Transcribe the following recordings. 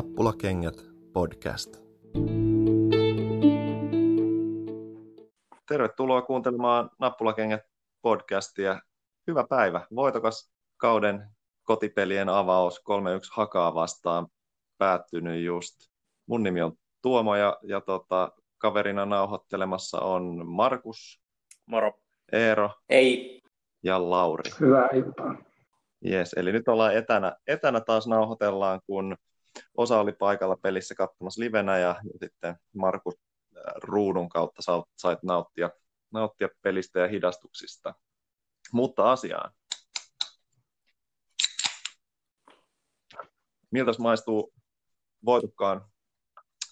Nappulakengät podcast. Tervetuloa kuuntelemaan Nappulakengät podcastia. Hyvä päivä. Voitokas kauden kotipelien avaus 3-1 Hakaa vastaan päättynyt just. Mun nimi on Tuomo ja, ja tota, kaverina nauhoittelemassa on Markus. Moro. Eero. Ei. Ja Lauri. Hyvää iltaa. Yes, eli nyt ollaan etänä, etänä taas nauhoitellaan, kun osa oli paikalla pelissä katsomassa livenä ja, ja sitten Markus äh, ruudun kautta sait nauttia, nauttia pelistä ja hidastuksista. Mutta asiaan. Miltä maistuu voitukkaan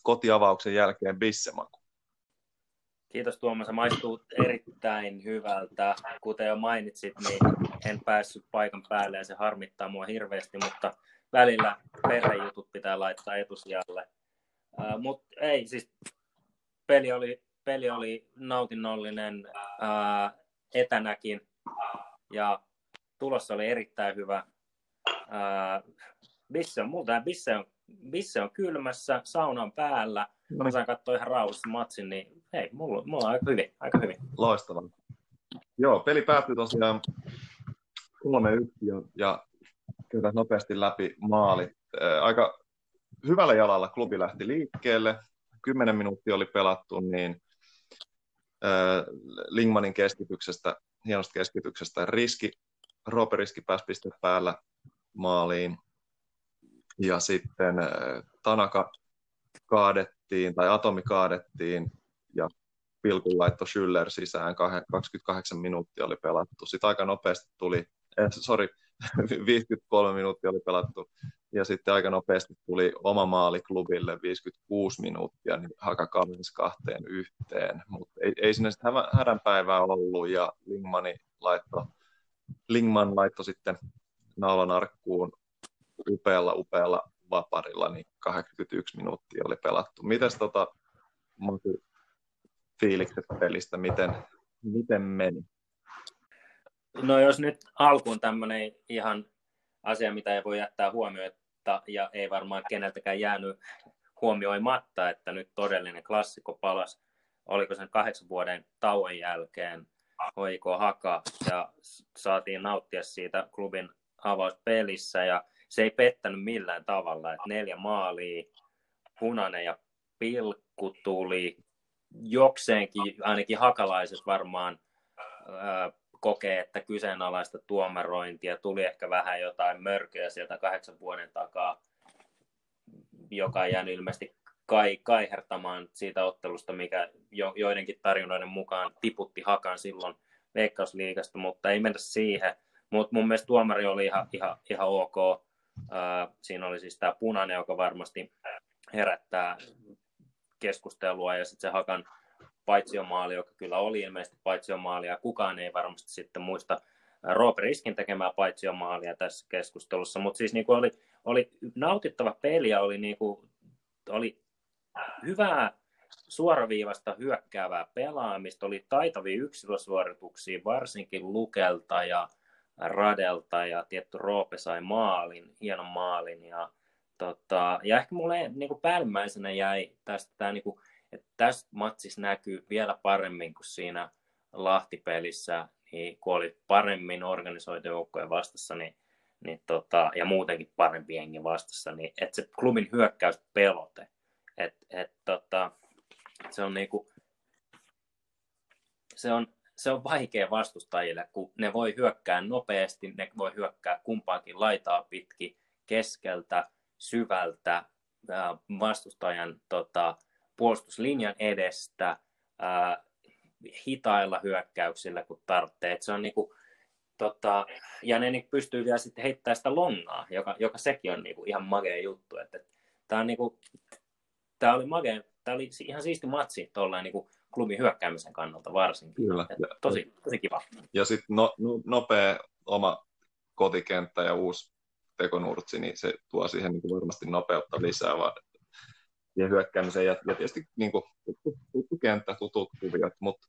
kotiavauksen jälkeen bissemaku? Kiitos Tuomo, se maistuu erittäin hyvältä. Kuten jo mainitsit, niin en päässyt paikan päälle ja se harmittaa mua hirveästi, mutta välillä perhejutut pitää laittaa etusijalle. Uh, Mutta ei, siis peli oli, peli oli nautinnollinen uh, etänäkin ja tulos oli erittäin hyvä. Uh, bisse on muuta, bisse on, bisse on kylmässä, saunan päällä. No. Mä saan katsoa ihan rauhassa matsin, niin hei, mulla, mulla on aika hyvin, aika hyvin. Loistavaa. Joo, peli päättyi tosiaan 3-1 ja, ja kyllä nopeasti läpi maalit. Aika hyvällä jalalla klubi lähti liikkeelle. Kymmenen minuuttia oli pelattu, niin Lingmanin keskityksestä, hienosta keskityksestä riski, Roope Riski pääsi piste päällä maaliin. Ja sitten Tanaka kaadettiin, tai Atomi kaadettiin, ja pilkun laitto Schüller sisään, 28 minuuttia oli pelattu. Sitten aika nopeasti tuli, eh, sorry, 53 minuuttia oli pelattu, ja sitten aika nopeasti tuli oma maali klubille 56 minuuttia, niin haka kahteen yhteen, mutta ei, ei sinne sitten hädänpäivää ollut, ja Lingmani laitto, Lingman laittoi sitten naulan arkkuun upealla, upealla vaparilla, niin 81 minuuttia oli pelattu. Mites tota, fiilikset pelistä, miten, miten meni? No jos nyt alkuun tämmöinen ihan asia, mitä ei voi jättää huomioita ja ei varmaan keneltäkään jäänyt huomioimatta, että nyt todellinen klassikko palas, oliko sen kahdeksan vuoden tauon jälkeen HIK Haka ja saatiin nauttia siitä klubin avauspelissä ja se ei pettänyt millään tavalla, että neljä maalia, punainen ja pilkku tuli, jokseenkin ainakin hakalaiset varmaan ää, kokee, että kyseenalaista tuomarointia, tuli ehkä vähän jotain mörköjä sieltä kahdeksan vuoden takaa, joka jäänyt ilmeisesti kai, kaihertamaan siitä ottelusta, mikä jo, joidenkin tarinoiden mukaan tiputti Hakan silloin Veikkausliigasta, mutta ei mennä siihen. Mutta mun mielestä tuomari oli ihan, ihan, ihan ok. Uh, siinä oli siis tämä punainen, joka varmasti herättää keskustelua ja sitten se Hakan paitsiomaali, joka kyllä oli ilmeisesti paitsiomaali ja kukaan ei varmasti sitten muista Roope Riskin tekemää paitsiomaalia tässä keskustelussa, mutta siis niin kuin oli, oli nautittava peli ja oli, niin kuin, oli hyvää suoraviivasta hyökkäävää pelaamista, oli taitavia yksilösuorituksia varsinkin Lukelta ja Radelta ja tietty Roope sai maalin, hienon maalin. Ja Tota, ja ehkä mulle niin kuin päällimmäisenä jäi tästä tämä, niin kuin, että tässä matsissa näkyy vielä paremmin kuin siinä Lahtipelissä, niin kun oli paremmin organisoitu joukkojen vastassa, niin, niin tota, ja muutenkin parempi jengi vastassa, niin että se klubin hyökkäyspelote, että et, tota, se on niinku, se on, se on vaikea vastustajille, kun ne voi hyökkää nopeasti, ne voi hyökkää kumpaankin laitaa pitkin keskeltä, syvältä vastustajan tota, puolustuslinjan edestä ää, hitailla hyökkäyksillä, kun tarvitsee. Et se on niinku, tota, ja ne niinku pystyy vielä sitten heittämään sitä longaa, joka, joka sekin on niinku ihan magea juttu. Et, et, tämä niinku, tää oli magea, tämä oli ihan siisti matsi tuollain niinku klubin hyökkäämisen kannalta varsinkin. Kyllä. Et tosi, tosi kiva. Ja sitten no, no, nopea oma kotikenttä ja uusi tekonurtsi, niin se tuo siihen niin kuin varmasti nopeutta lisää vaan ja hyökkäämiseen ja, ja tietysti niin kuin, tuttu, kenttä, tutut kuviot, mutta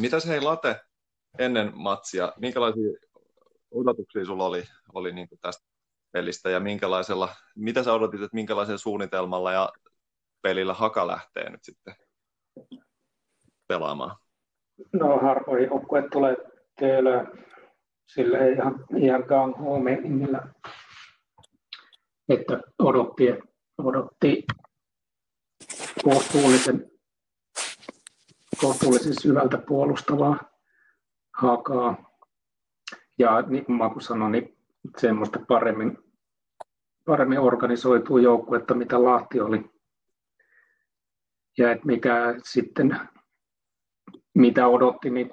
mitäs hei Late ennen matsia, minkälaisia odotuksia sulla oli, oli niin kuin tästä pelistä ja minkälaisella, mitä sä odotit, että minkälaisella suunnitelmalla ja pelillä Haka lähtee nyt sitten pelaamaan? No harvoin joukkue tulee teille sille ihan, ihan gang millä että odotti, odotti kohtuullisen, kohtuullisen syvältä puolustavaa hakaa. Ja niin kuin Maku sanoi, niin semmoista paremmin, paremmin organisoituu joukkuetta, mitä Lahti oli. Ja että mikä sitten, mitä odotti, niin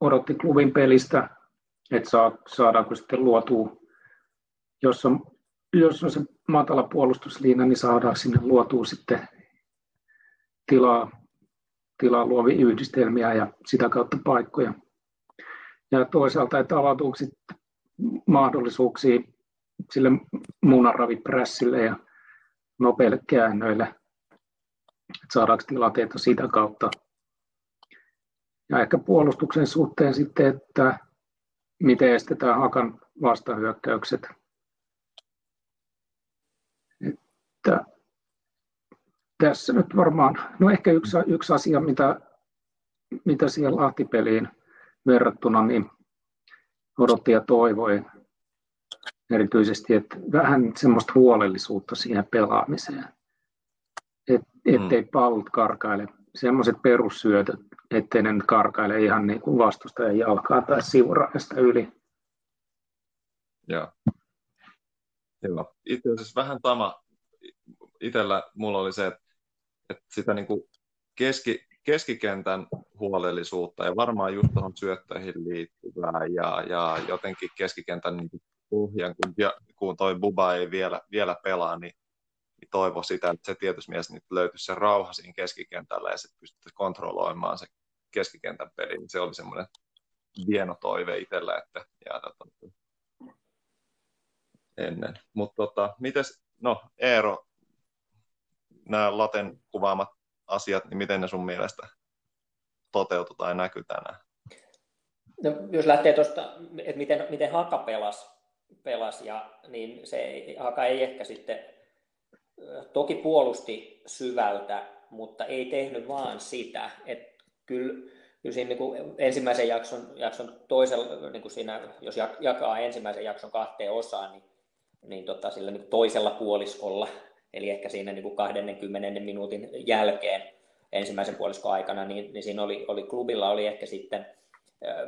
odotti klubin pelistä, että saadaanko sitten luotua, jos on, jos on se matala puolustusliina, niin saadaan sinne luotua sitten tilaa, tilaa luovia yhdistelmiä ja sitä kautta paikkoja. Ja toisaalta, että avautuuko mahdollisuuksia sille munaravipressille ja nopeille käännöille, että saadaanko tilanteita sitä kautta. Ja ehkä puolustuksen suhteen sitten, että miten estetään Hakan vastahyökkäykset. Että tässä nyt varmaan, no ehkä yksi, yksi asia, mitä, mitä siihen Lahtipeliin verrattuna, niin odotti ja toivoi erityisesti, että vähän semmoista huolellisuutta siihen pelaamiseen. Et, ettei mm. pallot karkaile, semmoiset perussyötöt, ettei ne nyt karkaile ihan niin kuin vastustajan jalkaa tai sivurajasta yli. Joo. Joo. Itse asiassa vähän sama. Itellä mulla oli se, että, että sitä niin kuin keski, keskikentän huolellisuutta ja varmaan just tuohon syöttöihin liittyvää ja, ja jotenkin keskikentän niin pohjan, kun, kun toi Buba ei vielä, vielä pelaa, niin, niin toivo sitä, että se tietysti mies niin löytyisi se rauha siinä keskikentällä ja sitten pystyttäisiin kontrolloimaan se keskikentän peli. Niin se oli semmoinen hieno toive itsellä, että jäätä ennen. Mutta tota, mites, no Eero, nämä Laten kuvaamat asiat, niin miten ne sun mielestä toteutui tai näkyy tänään? No, jos lähtee tuosta, että miten, miten Haka pelasi, pelas ja, niin se Haka ei ehkä sitten, toki puolusti syvältä, mutta ei tehnyt vaan sitä. Että kyllä, kyllä siinä niin kuin ensimmäisen jakson, jakson toisella, niin kuin siinä, jos jakaa ensimmäisen jakson kahteen osaan, niin, niin tota, sillä niin toisella puoliskolla eli ehkä siinä niin kuin 20 minuutin jälkeen ensimmäisen puoliskon aikana, niin, niin siinä oli, oli klubilla oli ehkä sitten,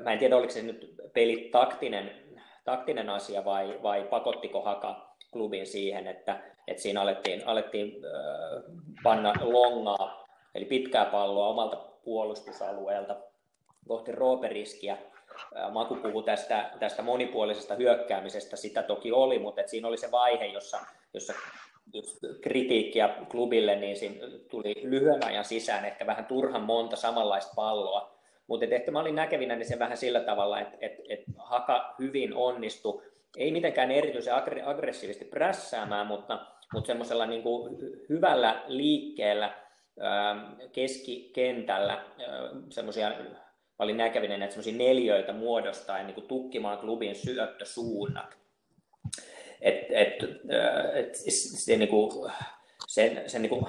mä en tiedä oliko se nyt peli taktinen, taktinen asia vai, vai pakottiko Haka klubin siihen, että, että siinä alettiin, alettiin äh, panna longaa, eli pitkää palloa omalta puolustusalueelta kohti rooperiskiä. Maku puhui tästä, tästä monipuolisesta hyökkäämisestä, sitä toki oli, mutta siinä oli se vaihe, jossa, jossa kritiikkiä klubille, niin siinä tuli lyhyen ajan sisään ehkä vähän turhan monta samanlaista palloa. Mutta ehkä mä olin näkevinä niin se vähän sillä tavalla, että et, et Haka hyvin onnistui, ei mitenkään erityisen aggressiivisesti prässäämään, mutta, mutta semmoisella niin hyvällä liikkeellä keskikentällä semmoisia mä olin näkevinä näitä semmoisia neljöitä muodostaen niin tukkimaan klubin syöttösuunnat et, et, äh, et, se, niinku, sen, sen niinku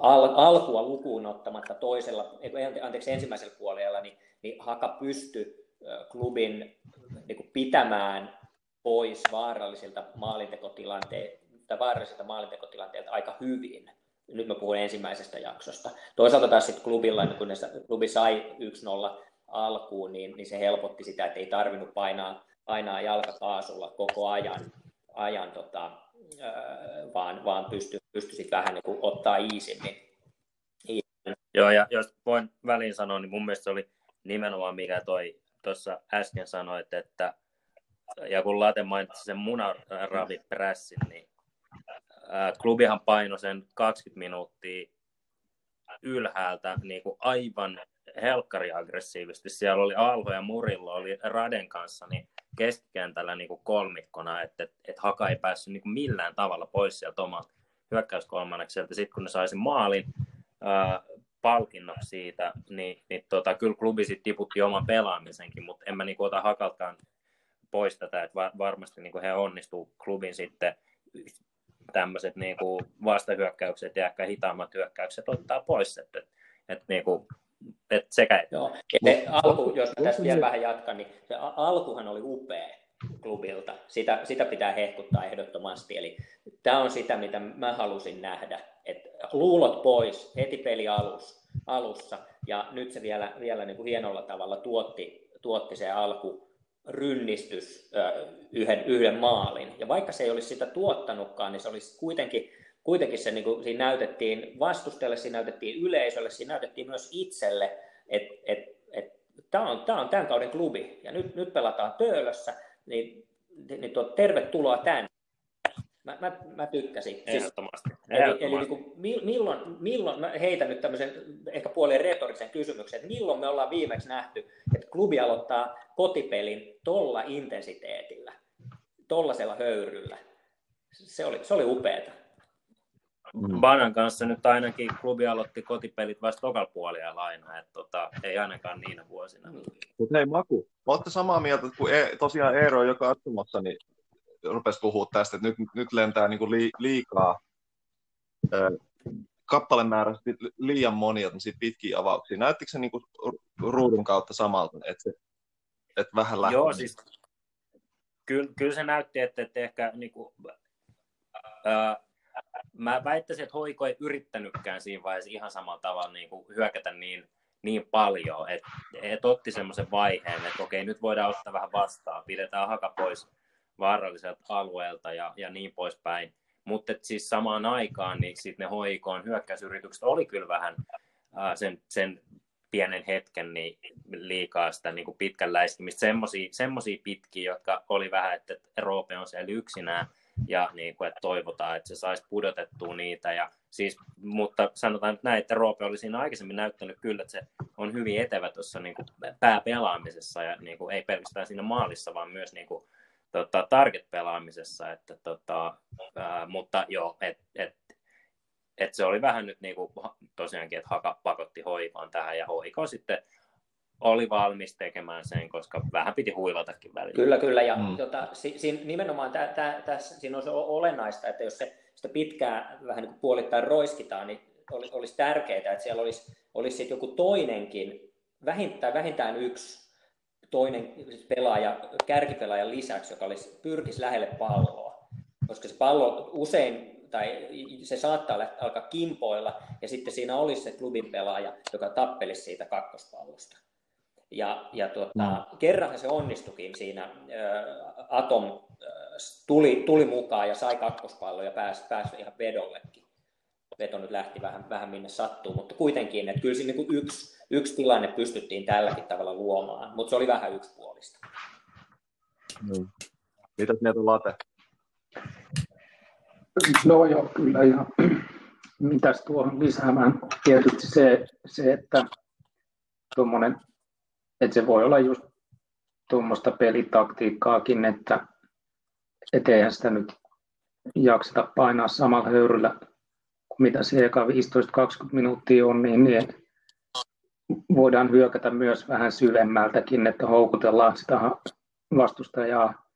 al, alkua lukuun ottamatta toisella, anteeksi ensimmäisellä puolella, niin, niin Haka pystyi äh, klubin niinku pitämään pois vaarallisilta maalintekotilanteilta, vaarallisilta maalintekotilanteilta aika hyvin. Nyt mä puhun ensimmäisestä jaksosta. Toisaalta taas sitten klubilla, kun ne, klubi sai 1-0 alkuun, niin, niin se helpotti sitä, että ei tarvinnut painaa, painaa jalkakaasulla koko ajan ajan tota, vaan, vaan pysty, pystyisit vähän niin kuin ottaa iisimmin. Joo, ja jos voin väliin sanoa, niin mun mielestä se oli nimenomaan mikä toi tuossa äsken sanoit, että ja kun Late mainitsi sen munaravipressin, niin ää, klubihan painoi sen 20 minuuttia ylhäältä niin kuin aivan helkkari aggressiivisesti. Siellä oli Alho ja Murillo oli Raden kanssa, niin keskikentällä niin kuin kolmikkona, että, että, että Haka ei päässyt niin kuin millään tavalla pois sieltä omalta hyökkäyskolmannekselta. Sitten kun ne saisi maalin ää, siitä, niin, niin tota, kyllä klubi sitten tiputti oman pelaamisenkin, mutta en mä niin kuin, ota Hakaltaan pois tätä, että varmasti niin kuin he onnistuu klubin sitten tämmöiset niin vastahyökkäykset ja ehkä hitaammat hyökkäykset ottaa pois. Että, että niin kuin, että sekä... Joo. se alku, jos mä tästä vielä vähän jatkan, niin se alkuhan oli upea klubilta. Sitä, sitä pitää hehkuttaa ehdottomasti. Eli tämä on sitä, mitä mä halusin nähdä. Et luulot pois heti peli alus, alussa. Ja nyt se vielä, vielä niin kuin hienolla tavalla tuotti, tuotti se alku rynnistys yhden, yhden maalin. Ja vaikka se ei olisi sitä tuottanutkaan, niin se olisi kuitenkin, kuitenkin se, niin kuin, siinä näytettiin vastustajalle, siinä näytettiin yleisölle, siinä näytettiin myös itselle, että et, et, tämä on, tämä on tämän kauden klubi. Ja nyt, nyt pelataan Töölössä, niin, niin tuo, tervetuloa tänne. Mä, mä, mä tykkäsin. Siis- Ehdottomasti. Eli, eli niin kuin, milloin, milloin, mä heitän nyt tämmöisen ehkä puoleen retorisen kysymyksen, että milloin me ollaan viimeksi nähty, että klubi aloittaa kotipelin tolla intensiteetillä, tollasella höyryllä. Se oli, se oli upeeta. Mm. Banan kanssa nyt ainakin klubi aloitti kotipelit vasta tokal puolia lainaa, että tota, ei ainakaan niinä vuosina. Mutta hei Maku, olette samaa mieltä, että kun e, tosiaan Eero joka katsomassa, niin rupesi puhua tästä, että nyt, nyt lentää niin kuin liikaa kappalemääräisesti liian monia pitkiä avauksia. Näyttikö se niin kuin ruudun kautta samalta, että, se, että vähän lähtee? Joo, siis kyllä, kyllä se näytti, että, että ehkä niin kuin, ää, mä väittäisin, että Hoiko ei yrittänytkään siinä vaiheessa ihan samalla tavalla niin kuin hyökätä niin, niin paljon, että et otti semmoisen vaiheen, että okei, nyt voidaan ottaa vähän vastaan, pidetään haka pois vaaralliselta alueelta ja, ja niin poispäin. Mutta siis samaan aikaan niin sit ne hoikoon hyökkäysyritykset oli kyllä vähän ää, sen, sen pienen hetken niin liikaa sitä niin pitkän läiskimistä. Semmoisia pitkiä, jotka oli vähän, että Roope on siellä yksinään ja niin kuin, että toivotaan, että se saisi pudotettua niitä. Ja siis, mutta sanotaan nyt näin, että Roope oli siinä aikaisemmin näyttänyt kyllä, että se on hyvin etevä tuossa niin kuin pääpelaamisessa ja niin kuin, ei pelkästään siinä maalissa, vaan myös niin kuin, tota, target-pelaamisessa, että, tota, ää, mutta joo, et, et, et se oli vähän nyt niin kuin, tosiaankin, että Haka pakotti Hoikoon tähän ja Hoiko sitten oli valmis tekemään sen, koska vähän piti huilatakin välillä. Kyllä, kyllä. Ja mm. tota, si, si, nimenomaan tä, tä, tässä, siinä on se olennaista, että jos se sitä pitkää vähän niin kuin puolittain roiskitaan, niin olisi, olisi tärkeää, että siellä olisi, olisi sitten joku toinenkin, vähintään, vähintään yksi toinen siis pelaaja, kärkipelaajan lisäksi, joka olisi, pyrkisi lähelle palloa. Koska se pallo usein, tai se saattaa alkaa kimpoilla, ja sitten siinä olisi se klubin pelaaja, joka tappelisi siitä kakkospallosta. Ja, ja tuota, mm. kerran se onnistukin siinä, ä, Atom ä, tuli, tuli mukaan ja sai kakkospallon ja pääsi, pääsi ihan vedollekin. Veto nyt lähti vähän, vähän minne sattuu, mutta kuitenkin, että kyllä siinä niin yksi, yksi tilanne pystyttiin tälläkin tavalla luomaan, mutta se oli vähän yksipuolista. Mm. Mitäs mieltä Late? No joo, kyllä ihan. Mitäs tuohon lisäämään? Tietysti se, se että tuommoinen, että se voi olla just tuommoista pelitaktiikkaakin, että etteihän sitä nyt jakseta painaa samalla höyryllä kuin mitä se eka 15-20 minuuttia on, niin, niin voidaan hyökätä myös vähän syvemmältäkin, että houkutellaan sitä vastustajaa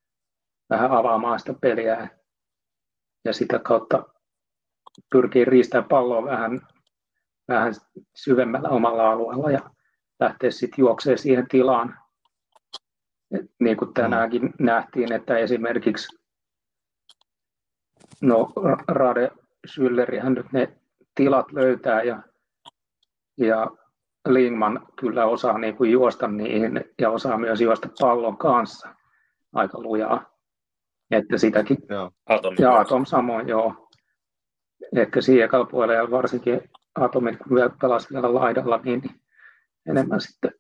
vähän avaamaan sitä peliä ja sitä kautta pyrkii riistämään palloa vähän, vähän syvemmällä omalla alueella ja lähteä sitten juoksemaan siihen tilaan. Et niin kuin tänäänkin nähtiin, että esimerkiksi no, Rade Schüllerihän nyt ne tilat löytää ja, ja Lingman kyllä osaa niin kuin juosta niihin ja osaa myös juosta pallon kanssa aika lujaa. Että sitäkin. Joo. Atom. Ja Atom samoin, joo. Ehkä siekalla puolella varsinkin Atomit, kun vielä pelasi vielä laidalla, niin enemmän sitten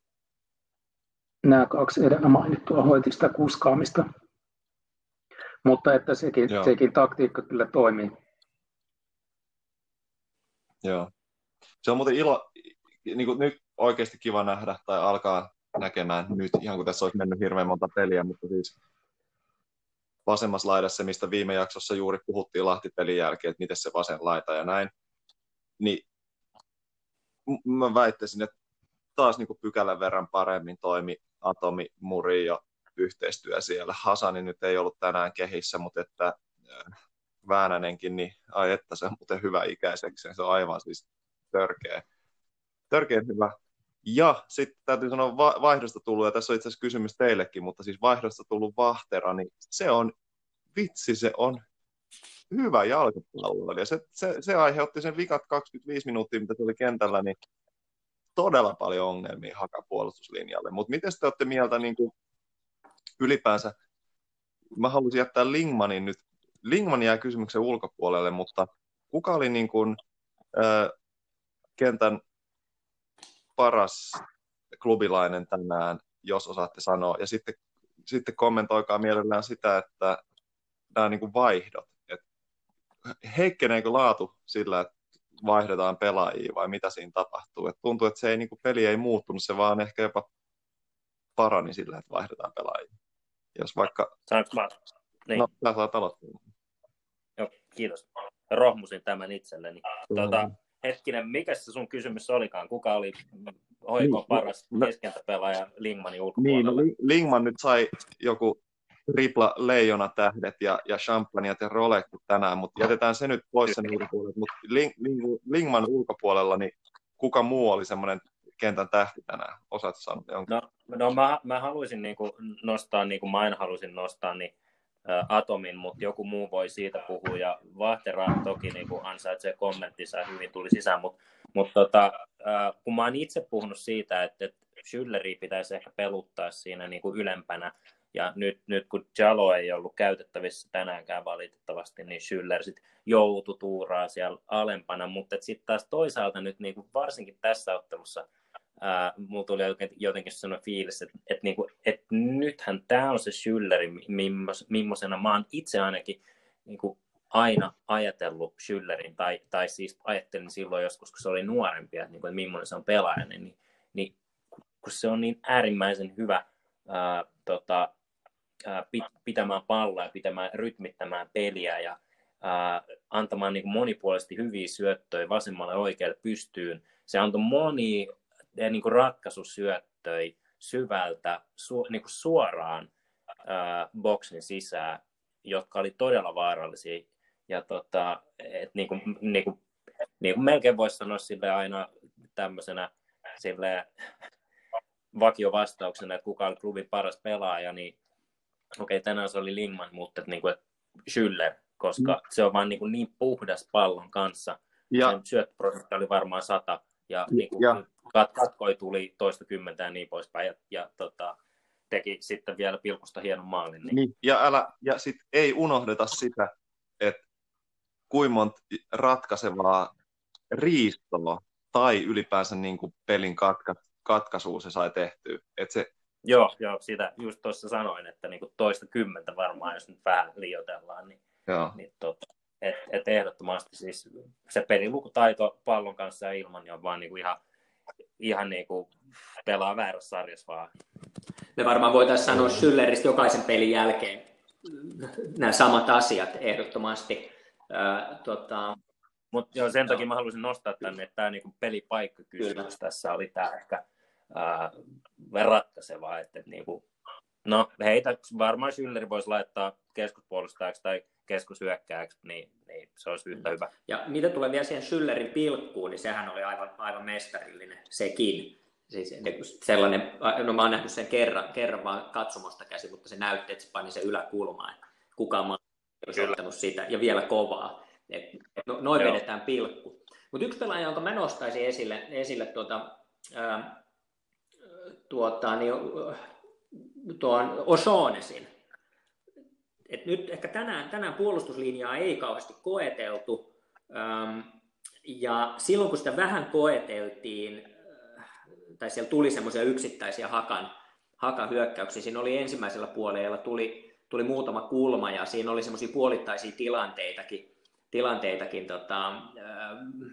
nämä kaksi edellä mainittua hoiti sitä kuskaamista. Mutta että sekin, sekin taktiikka kyllä toimii. Joo. Se on muuten ilo, niin kuin nyt oikeasti kiva nähdä tai alkaa näkemään nyt, ihan kuin tässä olisi mennyt hirveän monta peliä, mutta siis vasemmassa laidassa, mistä viime jaksossa juuri puhuttiin Lahti-pelin jälkeen, että miten se vasen laita ja näin, niin mä väittäisin, että taas niin kuin pykälän verran paremmin toimi Atomi, Murillo yhteistyö siellä. Hasani nyt ei ollut tänään kehissä, mutta että äh, Väänänenkin, niin ai että se on muuten hyvä ikäiseksi. Se on aivan siis törkeä, törkeä hyvä. Ja sitten täytyy sanoa vaihdosta tullut, ja tässä on itse asiassa kysymys teillekin, mutta siis vaihdosta tullut Vahtera, niin se on, vitsi, se on hyvä jalkapalloilija. Se, se, se aiheutti sen vikat 25 minuuttia, mitä se oli kentällä, niin todella paljon ongelmia hakapuolustuslinjalle. Mutta miten te olette mieltä niin kuin ylipäänsä, mä haluaisin jättää Lingmanin nyt, Lingman jää kysymyksen ulkopuolelle, mutta kuka oli niin kuin, äh, kentän paras klubilainen tänään, jos osaatte sanoa, ja sitten, sitten kommentoikaa mielellään sitä, että nämä niin kuin vaihdot, että heikkeneekö laatu sillä, että vaihdetaan pelaajia vai mitä siinä tapahtuu. Et tuntuu, että se ei, niin kuin, peli ei muuttunut, se vaan ehkä jopa parani sillä, että vaihdetaan pelaajia. Jos vaikka... Saanko mä? Niin. No, sä saat aloittaa. Joo, kiitos. Rohmusin tämän itselleni. Tuota, hetkinen, mikä se sun kysymys olikaan? Kuka oli hoikon niin, paras no, keskentäpelaaja Lingmanin ulkopuolella? Niin, no, Lingman nyt sai joku tripla leijona tähdet ja, ja champagnat ja rolekut tänään, mutta jätetään se nyt pois sen ulkopuolella. Mutta Ling, Ling, Lingman ulkopuolella, niin kuka muu oli semmoinen kentän tähti tänään? Osaat sanoa jonkin? No, no mä, mä haluaisin kuin nostaa, niin kuin mä aina halusin nostaa, niin Atomin, mutta joku muu voi siitä puhua, ja Vahtera toki niin kuin ansaitsee kommenttinsa hyvin tuli sisään, mutta mut tota, kun mä oon itse puhunut siitä, että, että Schülleri pitäisi ehkä peluttaa siinä niin kuin ylempänä, ja nyt, nyt kun Jalo ei ollut käytettävissä tänäänkään valitettavasti, niin Schüller sitten joutui tuuraa siellä alempana, mutta sitten taas toisaalta nyt niin kuin varsinkin tässä ottelussa mulla tuli jotenkin sellainen fiilis, että, että, niin kuin, että nythän tämä on se Schülleri, mimmosena mä oon itse ainakin niin kuin aina ajatellut Schüllerin, tai, tai siis ajattelin silloin joskus, kun se oli nuorempi, että, niin kuin, että millainen se on pelaaja, niin, niin kun se on niin äärimmäisen hyvä ää, tota, pitämään palloa ja pitämään, rytmittämään peliä ja antamaan niin monipuolisesti hyviä syöttöjä vasemmalle oikealle pystyyn. Se antoi moni niin kuin ratkaisusyöttöjä syvältä su, niin kuin suoraan ää, boksin sisään, jotka oli todella vaarallisia. Ja tota, et niin kuin, niin kuin, niin kuin melkein voisi sanoa sille aina tämmöisenä sille vakiovastauksena, että kuka on klubin paras pelaaja, niin okei, okay, tänään se oli Lingman, mutta että, niin kuin, että Schüller, koska mm. se on vaan niin, kuin niin puhdas pallon kanssa. Ja. Sen syöttöprosentti oli varmaan sata, ja, niin kuin, ja. Kat, katkoi tuli toista kymmentä ja niin poispäin, ja, ja tota, teki sitten vielä pilkusta hienon maalin. Niin. Niin, ja, älä, ja sit ei unohdeta sitä, että kuinka monta ratkaisevaa riistoa tai ylipäänsä niin kuin pelin katka, katkaisua se sai tehtyä. Et se Joo, joo, sitä just tuossa sanoin, että niin toista kymmentä varmaan, jos nyt vähän liioitellaan, niin, joo. niin tota, et, et ehdottomasti siis se pelilukutaito pallon kanssa ja ilman niin on vaan niin kuin ihan, ihan niin kuin pelaa väärässä sarjassa vaan. Me varmaan voitaisiin sanoa Schülleristä jokaisen pelin jälkeen nämä samat asiat ehdottomasti. Äh, tota... Mutta joo, sen takia mä haluaisin nostaa tänne, että tämä niin pelipaikkakysymys tässä oli tämä ehkä ää, ratkaisevaa. Että, että niin kuin, no heitä varmaan Schülleri voisi laittaa keskuspuolustajaksi tai keskusyökkääjäksi, niin, niin se olisi yhtä hyvä. Ja mitä tulee vielä siihen Schüllerin pilkkuun, niin sehän oli aivan, aivan mestarillinen sekin. Siis sellainen, no mä oon nähnyt sen kerran, kerran vaan katsomosta käsi, mutta se näytti, että se pani sen yläkulmaan. Kukaan maa olisi ottanut sitä, ja vielä kovaa. Et, no, noin Joo. vedetään pilkku. Mutta yksi pelaaja, jonka mä nostaisin esille, esille tuota, ää, tuota, niin, tuon Osonesin. Et nyt ehkä tänään, tänään puolustuslinjaa ei kauheasti koeteltu, ähm, ja silloin kun sitä vähän koeteltiin, äh, tai siellä tuli semmoisia yksittäisiä hakan, hakan hyökkäyksiä, siinä oli ensimmäisellä puolella tuli, tuli muutama kulma, ja siinä oli semmoisia puolittaisia tilanteitakin, tilanteitakin, tota,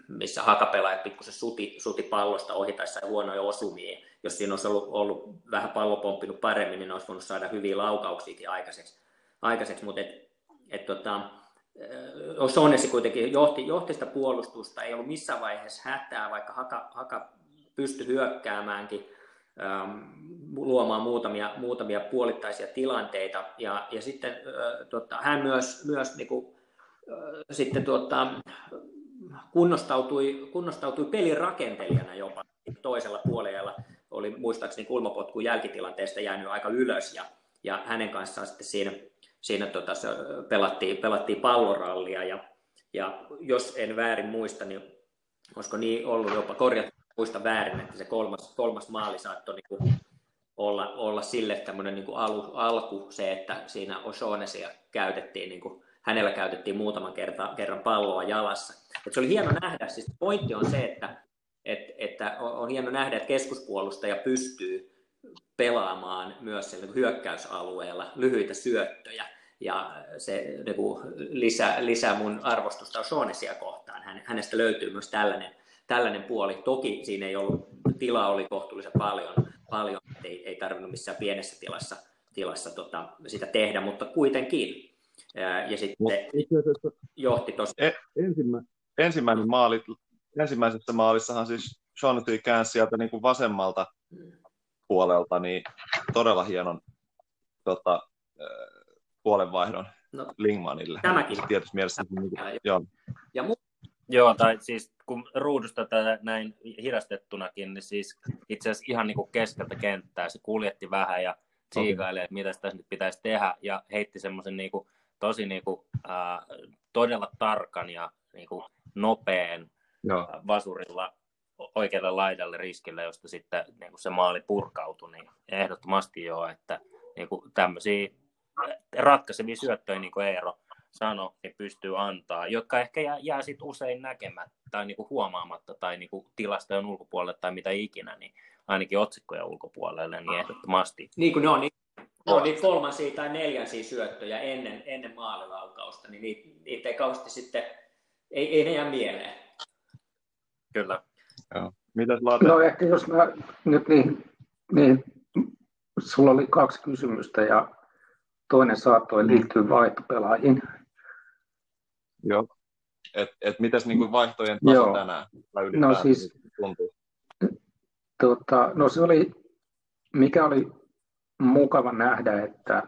missä hakapelaajat pikkusen suti, suti pallosta ohi tai sai huonoja osumia. Jos siinä olisi ollut, ollut vähän pallo pomppinut paremmin, niin olisi voinut saada hyviä laukauksiakin aikaiseksi. aikaiseksi mutta et, et, tota, Sonesi kuitenkin johti, johti sitä puolustusta, ei ollut missään vaiheessa hätää, vaikka Haka, Haka pystyi hyökkäämäänkin, ähm, luomaan muutamia, muutamia puolittaisia tilanteita. Ja, ja sitten tota, hän myös, myös niin kuin, sitten tuota, kunnostautui, kunnostautui pelin rakentelijana jopa toisella puolella. Oli muistaakseni kulmapotku jälkitilanteesta jäänyt aika ylös ja, ja hänen kanssaan sitten siinä, siinä tota, pelattiin, pelattiin pallorallia ja, ja jos en väärin muista, niin olisiko niin ollut jopa korjata muista väärin, että se kolmas, kolmas maali saattoi niin kuin olla, olla sille tämmöinen niin kuin alu, alku se, että siinä O'Shaughnessia käytettiin, niin kuin, hänellä käytettiin muutaman kerta, kerran palloa jalassa. Et se oli hieno nähdä, siis pointti on se, että, et, että on hieno nähdä, että keskuspuolustaja pystyy pelaamaan myös sillä hyökkäysalueella lyhyitä syöttöjä, ja se niin kuin, lisää, lisää mun arvostusta O'Shaughnessia kohtaan. Hänestä löytyy myös tällainen, tällainen puoli. Toki siinä ei ollut, tilaa oli kohtuullisen paljon, paljon ei, ei tarvinnut missään pienessä tilassa, tilassa tota, sitä tehdä, mutta kuitenkin. Ja sitten no, johti tuossa. E, ensimmä, ensimmäinen maali, ensimmäisessä maalissahan siis Sean käänsi sieltä niin kuin vasemmalta puolelta niin todella hienon tota, puolenvaihdon no, Lingmanille. Tämäkin. Tietysti mielessä. Niin kuin, joo. Ja mu- Joo, tai siis kun ruudusta tätä näin hidastettunakin, niin siis itse asiassa ihan niin kuin keskeltä kenttää se kuljetti vähän ja tsiikaili, okay. että mitä tässä nyt pitäisi tehdä ja heitti semmoisen niin kuin, tosi niin kuin, äh, todella tarkan ja niin kuin, nopean Joo. vasurilla oikealle laidalle riskille, josta sitten niin kuin se maali purkautui, niin ehdottomasti joo, että niin kuin tämmöisiä ratkaisevia syöttöjä, niin kuin Eero sano, niin pystyy antaa, jotka ehkä jää, jää sit usein näkemättä tai niinku huomaamatta tai niinku tilastojen ulkopuolelle tai mitä ikinä, niin ainakin otsikkoja ulkopuolelle, niin ehdottomasti. Niin kuin ne on, niin, ne on niitä kolmansia tai neljänsiä syöttöjä ennen, ennen maalilaukausta, niin niitä, niitä ei kauheasti sitten, ei, ei ne jää mieleen. Kyllä. Joo. Mitäs No ehkä jos mä nyt niin, niin sulla oli kaksi kysymystä ja toinen saattoi liittyä vaihtopelaajiin. Joo. Et, et mitäs niin kuin vaihtojen taso Joo. tänään? No siis, tuntuu? Tota, no se oli, mikä oli mukava nähdä, että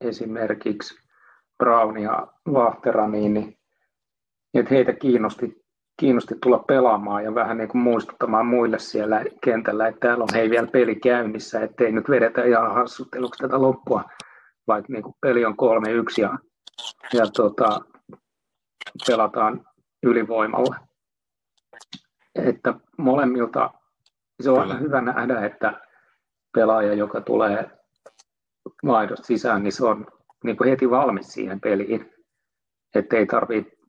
esimerkiksi Brown ja Vahtera, niin, niin, että heitä kiinnosti, kiinnosti tulla pelaamaan ja vähän niin kuin muistuttamaan muille siellä kentällä, että täällä on hei vielä peli käynnissä, ettei nyt vedetä ihan hassutteluksi tätä loppua, vaikka niin kuin peli on 3-1 ja, ja tota, pelataan ylivoimalla. Että molemmilta se on Kyllä. hyvä nähdä, että pelaaja, joka tulee vaihdosta sisään, niin se on niin kuin heti valmis siihen peliin. Että ei tarvitse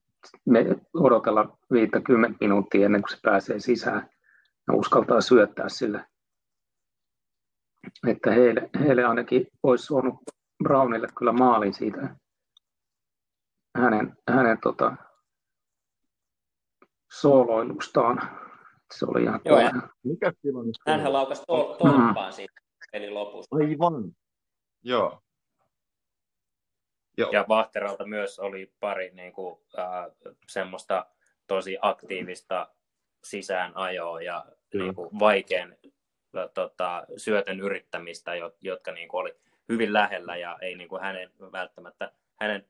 odotella 50 minuuttia ennen kuin se pääsee sisään ja uskaltaa syöttää sille. Että heille, heille ainakin olisi suonut Brownille kyllä maalin siitä hänen, hänen tota, sooloilustaan. Se oli ihan Joo, Mikä tilanne? Hänhän laukasi to- tolppaan mm. siitä pelin lopussa. Aivan. Joo. Joo. Ja Vahteralta myös oli pari niin kuin, äh, semmoista tosi aktiivista sisäänajoa ja niin kuin, vaikean tota, syötön yrittämistä, jotka niin kuin, oli hyvin lähellä ja ei niin kuin, hänen välttämättä hänen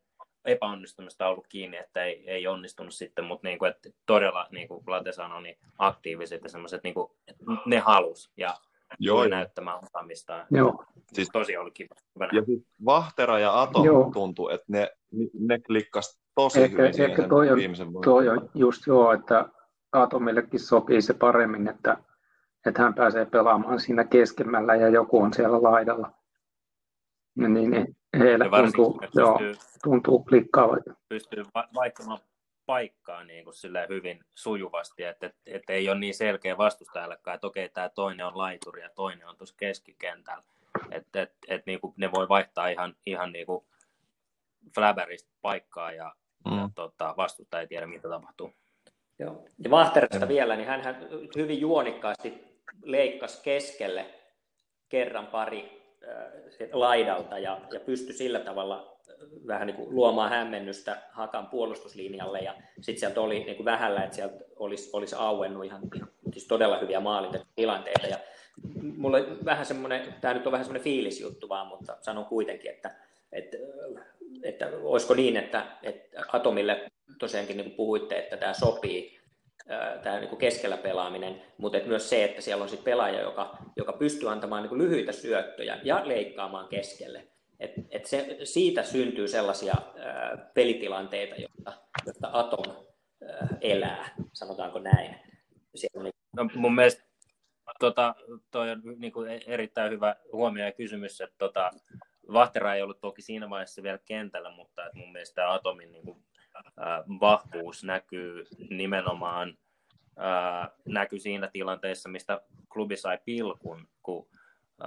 epäonnistumista ollut kiinni, että ei, ei onnistunut sitten, mutta niin kuin, että todella, niin kuin Late sanoi, niin aktiiviset ja semmoiset, niin kuin, että ne halus ja Joo. näyttämään osaamistaan. Joo. Siis, tosi oli kiva. Ja siis Vahtera ja Ato joo. tuntuu, että ne, ne klikkas tosi ehkä, hyvin ehkä toi on, toi on just joo, että Atomillekin sopii se paremmin, että, että hän pääsee pelaamaan siinä keskemmällä ja joku on siellä laidalla. Niin, niin heille tuntuu, joo, tuntuu klikkaavan. Pystyy vaihtamaan paikkaa niin kuin hyvin sujuvasti, että, että, että ei ole niin selkeä vastustajallekaan, että okei, tämä toinen on laituri ja toinen on tuossa keskikentällä. Että, että, että niin kuin ne voi vaihtaa ihan, ihan niin kuin Flaberista paikkaa ja, mm. ja tota, vastustaja ei tiedä, mitä tapahtuu. Joo. Ja Vahterista vielä, niin hän hyvin juonikkaasti leikkasi keskelle kerran pari laidalta ja, ja pystyi sillä tavalla vähän niin kuin luomaan hämmennystä Hakan puolustuslinjalle ja sitten sieltä oli niin kuin vähällä, että sieltä olisi, olisi auennut ihan, siis todella hyviä maalintilanteita ja mulle vähän semmoinen, tämä nyt on vähän semmoinen fiilisjuttu vaan, mutta sanon kuitenkin, että, että että olisiko niin, että, että Atomille tosiaankin niin kuin puhuitte, että tämä sopii, tämä niin keskellä pelaaminen, mutta että myös se, että siellä on sit pelaaja, joka, joka pystyy antamaan niin lyhyitä syöttöjä ja leikkaamaan keskelle. Et, et se, siitä syntyy sellaisia ää, pelitilanteita, jotta, jotta Atom ää, elää, sanotaanko näin. On no, mun mielestä tota, toi on niin kuin erittäin hyvä huomio ja kysymys, että tota, Vahtera ei ollut toki siinä vaiheessa vielä kentällä, mutta että mun mielestä Atomin niin kuin, äh, vahvuus näkyy nimenomaan äh, näkyy siinä tilanteessa, mistä klubi sai pilkun, kun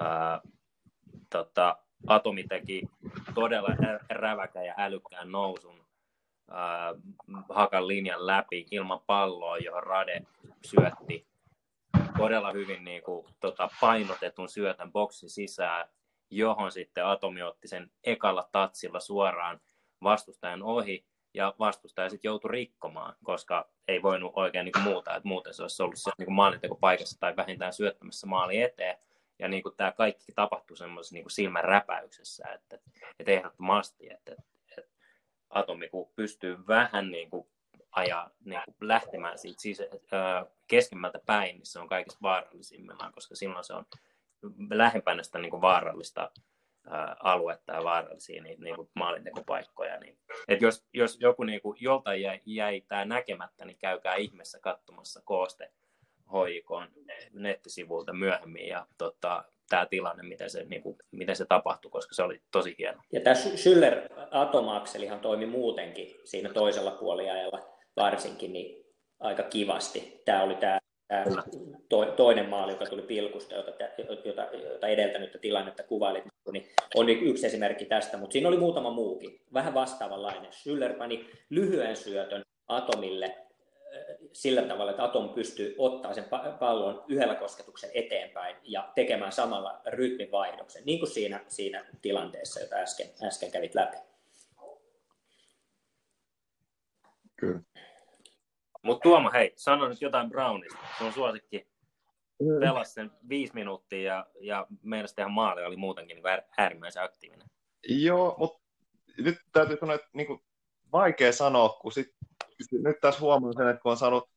äh, tota, Atomi teki todella räväkä ja älykkään nousun äh, Hakan linjan läpi ilman palloa, johon Rade syötti todella hyvin niin kuin, tota, painotetun syötän boksin sisään, johon sitten Atomi otti sen ekalla tatsilla suoraan vastustajan ohi, ja vastustaja sitten joutui rikkomaan, koska ei voinut oikein niin kuin muuta, että muuten se olisi ollut se niin maalintekopaikassa tai vähintään syöttämässä maali eteen. Ja niin kuin tämä kaikki tapahtui semmoisessa niin silmän räpäyksessä, että, että ehdottomasti, että, että atomi kun pystyy vähän niin kuin ajaa niin kuin lähtemään siitä siis, äh, keskemmältä päin, niin se on kaikista vaarallisimmillaan, koska silloin se on lähempänä sitä niin kuin vaarallista äh, aluetta ja vaarallisia niin, niin kuin maalintekopaikkoja. Niin. Et jos, jos joku niin kuin, joltain jäi, jäi tämä näkemättä, niin käykää ihmeessä katsomassa kooste hoikon nettisivulta myöhemmin ja tota, tämä tilanne, miten se, niin kuin, miten se tapahtui, koska se oli tosi hieno. Ja tämä Schüller atomakselihan toimi muutenkin siinä toisella puoliajalla varsinkin niin aika kivasti. Tämä oli tämä, tämä to, toinen maali, joka tuli pilkusta, jota, jota, jota edeltänyttä tilannetta kuvailit, niin on yksi esimerkki tästä, mutta siinä oli muutama muukin, vähän vastaavanlainen. Schüller pani lyhyen syötön Atomille sillä tavalla, että Atom pystyy ottaa sen pallon yhdellä kosketuksen eteenpäin ja tekemään samalla rytminvaihdoksen, niin kuin siinä, siinä tilanteessa, jota äsken, äsken kävit läpi. Kyllä. Mutta Tuomo, hei, sano nyt jotain Brownista. Sun suosikki pelasi sen viisi minuuttia ja, ja meidän tehdä maali oli muutenkin niin äärimmäisen aktiivinen. Joo, mutta nyt täytyy sanoa, että niin kuin, vaikea sanoa, kun sit, nyt tässä huomaan sen, että kun on saanut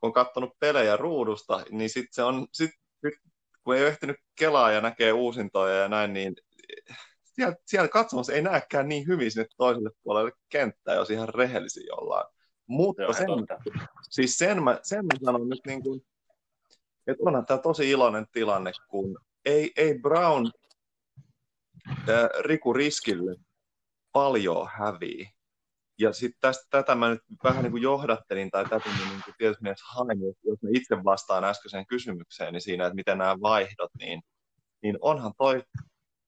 kun on katsonut pelejä ruudusta, niin sitten se on, sit, kun ei ole ehtinyt kelaa ja näkee uusintoja ja näin, niin siellä, siellä katsomassa ei näekään niin hyvin sinne toiselle puolelle kenttää, jos ihan rehellisiä ollaan. Mutta sen, siis sen, mä, sen mä sanon nyt niin kuin, että onhan tämä tosi iloinen tilanne, kun ei, ei Brown äh, Riku Riskille paljon häviä. Ja sitten tätä mä nyt vähän niin kuin johdattelin, tai tätä niin kuin tietysti mielessä hain, jos mä itse vastaan äskeiseen kysymykseen, niin siinä, että miten nämä vaihdot, niin, niin onhan toi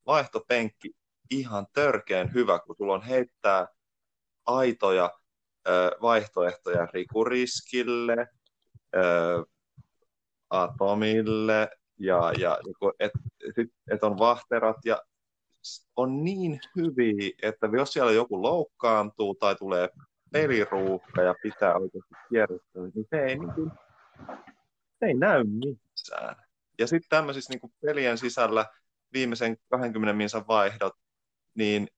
vaihtopenkki ihan törkeän hyvä, kun sulla on heittää aitoja vaihtoehtoja Rikuriskille, Atomille ja, ja niinku, että et on vahterat ja on niin hyviä, että jos siellä joku loukkaantuu tai tulee peliruuhka ja pitää oikeasti kierrättää, niin se ei, niin kuin, se ei näy missään. Ja sitten tämmöisissä niin pelien sisällä viimeisen 20 minsan vaihdot, niin,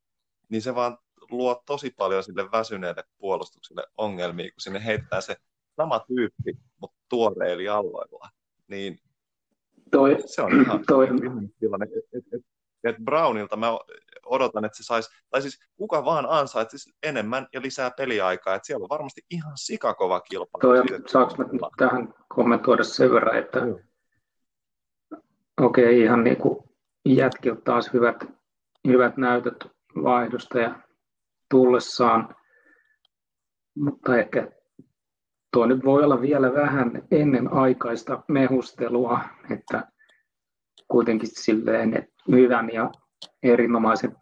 niin se vaan luo tosi paljon sille väsyneelle puolustukselle ongelmia, kun sinne heittää se sama tyyppi, mutta tuoreeli alloilla. Niin toi, se on ihan toi. tilanne. Et, et, et Brownilta mä odotan, että se saisi, tai siis kuka vaan ansaitsisi enemmän ja lisää peliaikaa, että siellä on varmasti ihan sikakova kilpailu. Toi, saanko mä tähän kommentoida sen verran, että okei, okay, ihan niin kuin jätkiltä taas hyvät, hyvät näytöt vaihdosta ja tullessaan, mutta ehkä tuo nyt voi olla vielä vähän ennen aikaista mehustelua, että kuitenkin silleen, että hyvän ja erinomaisen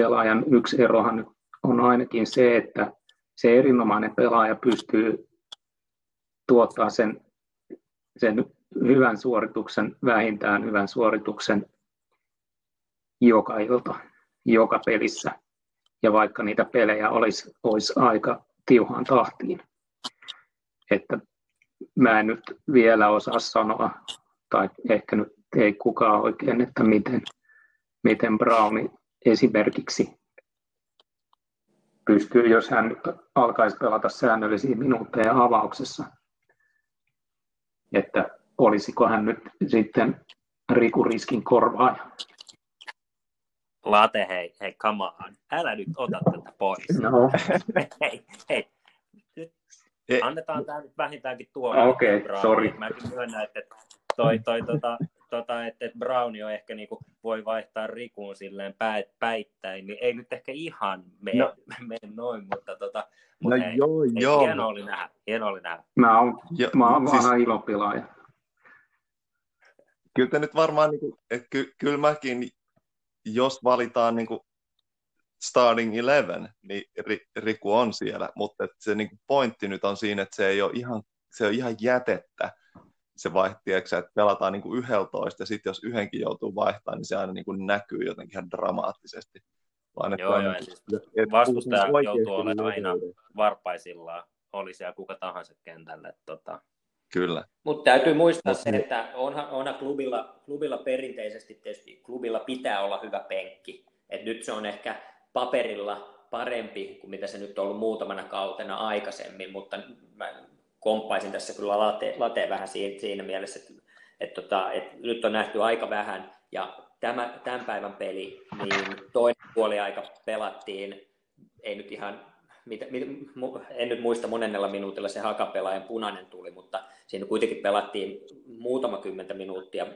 pelaajan yksi erohan on ainakin se, että se erinomainen pelaaja pystyy tuottaa sen, sen hyvän suorituksen, vähintään hyvän suorituksen joka ilta, joka pelissä ja vaikka niitä pelejä olisi, olisi aika tiuhaan tahtiin. Että mä en nyt vielä osaa sanoa, tai ehkä nyt ei kukaan oikein, että miten, miten Browni esimerkiksi pystyy, jos hän alkaisi pelata säännöllisiä minuutteja avauksessa, että olisiko hän nyt sitten Riku Riskin korvaaja. Late, hei, hei, come on. Älä nyt ota tätä pois. No. hei, hei. Nyt annetaan tämä nyt vähintäänkin tuo. Okei, okay, sorry. Mäkin myönnän, että toi, toi, tota, tota, että, että Browni on ehkä niinku, voi vaihtaa Rikuun silleen pä, päittäin, niin ei nyt ehkä ihan mene, no. mene noin, mutta tota, no hei, joo, hei, joo. hieno oli nähdä, hieno oli nähdä. Mä oon, jo, mä oon siis, vähän ilopilaaja. Kyllä te nyt varmaan, niin kuin, että ky, kyllä mäkin, jos valitaan niin kuin starting 11, niin Riku on siellä, mutta että se niin kuin pointti nyt on siinä, että se ei ole ihan, se on ihan jätettä, se vaihti, että pelataan niin kuin 11 ja sitten jos yhdenkin joutuu vaihtamaan, niin se aina niin kuin näkyy jotenkin ihan dramaattisesti. Vaan, että joo, joo, niin, siis vastustaja joutuu olemaan aina varpaisillaan, oli siellä kuka tahansa kentällä. Tota. Kyllä. Mutta täytyy muistaa Mut, se, että onhan, onhan klubilla, klubilla perinteisesti tietysti klubilla pitää olla hyvä penkki. Et nyt se on ehkä paperilla parempi kuin mitä se nyt on ollut muutamana kautena aikaisemmin, mutta mä komppaisin tässä kyllä late, late vähän siinä, siinä mielessä, että, että, tota, että, että nyt on nähty aika vähän. Ja tämä, tämän päivän peli, niin toinen puoli aika pelattiin, ei nyt ihan, mit, mit, en nyt muista monennella minuutilla se hakapelaajan punainen tuli, mutta siinä kuitenkin pelattiin muutama kymmentä minuuttia,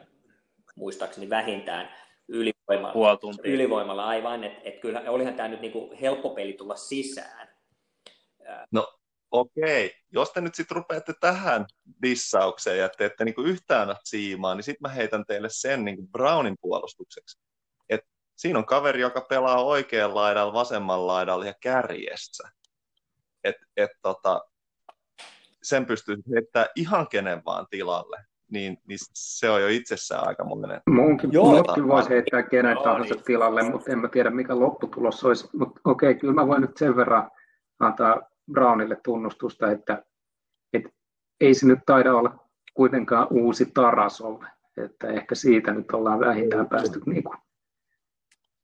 muistaakseni vähintään, ylivoimalla, ylivoimalla. Aivan, että et kyllä olihan tämä nyt niinku helppo peli tulla sisään. No okei, jos te nyt sitten rupeatte tähän dissaukseen ja te ette niinku yhtään siimaa, niin sitten mä heitän teille sen niinku Brownin puolustukseksi. Et siinä on kaveri, joka pelaa oikean laidalla, vasemman laidalla ja kärjessä. Et, et tota, sen pystyy heittämään ihan kenen vaan tilalle. Niin, niin se on jo itsessään aika monen. Munkin, Joo, munkin voisi heittää kenen no, tahansa niin. tilalle, mutta en mä tiedä mikä lopputulos olisi. Mutta okei, kyllä mä voin nyt sen verran antaa Brownille tunnustusta, että, että ei se nyt taida olla kuitenkaan uusi Tarasov, että ehkä siitä nyt ollaan vähintään päästy niin kuin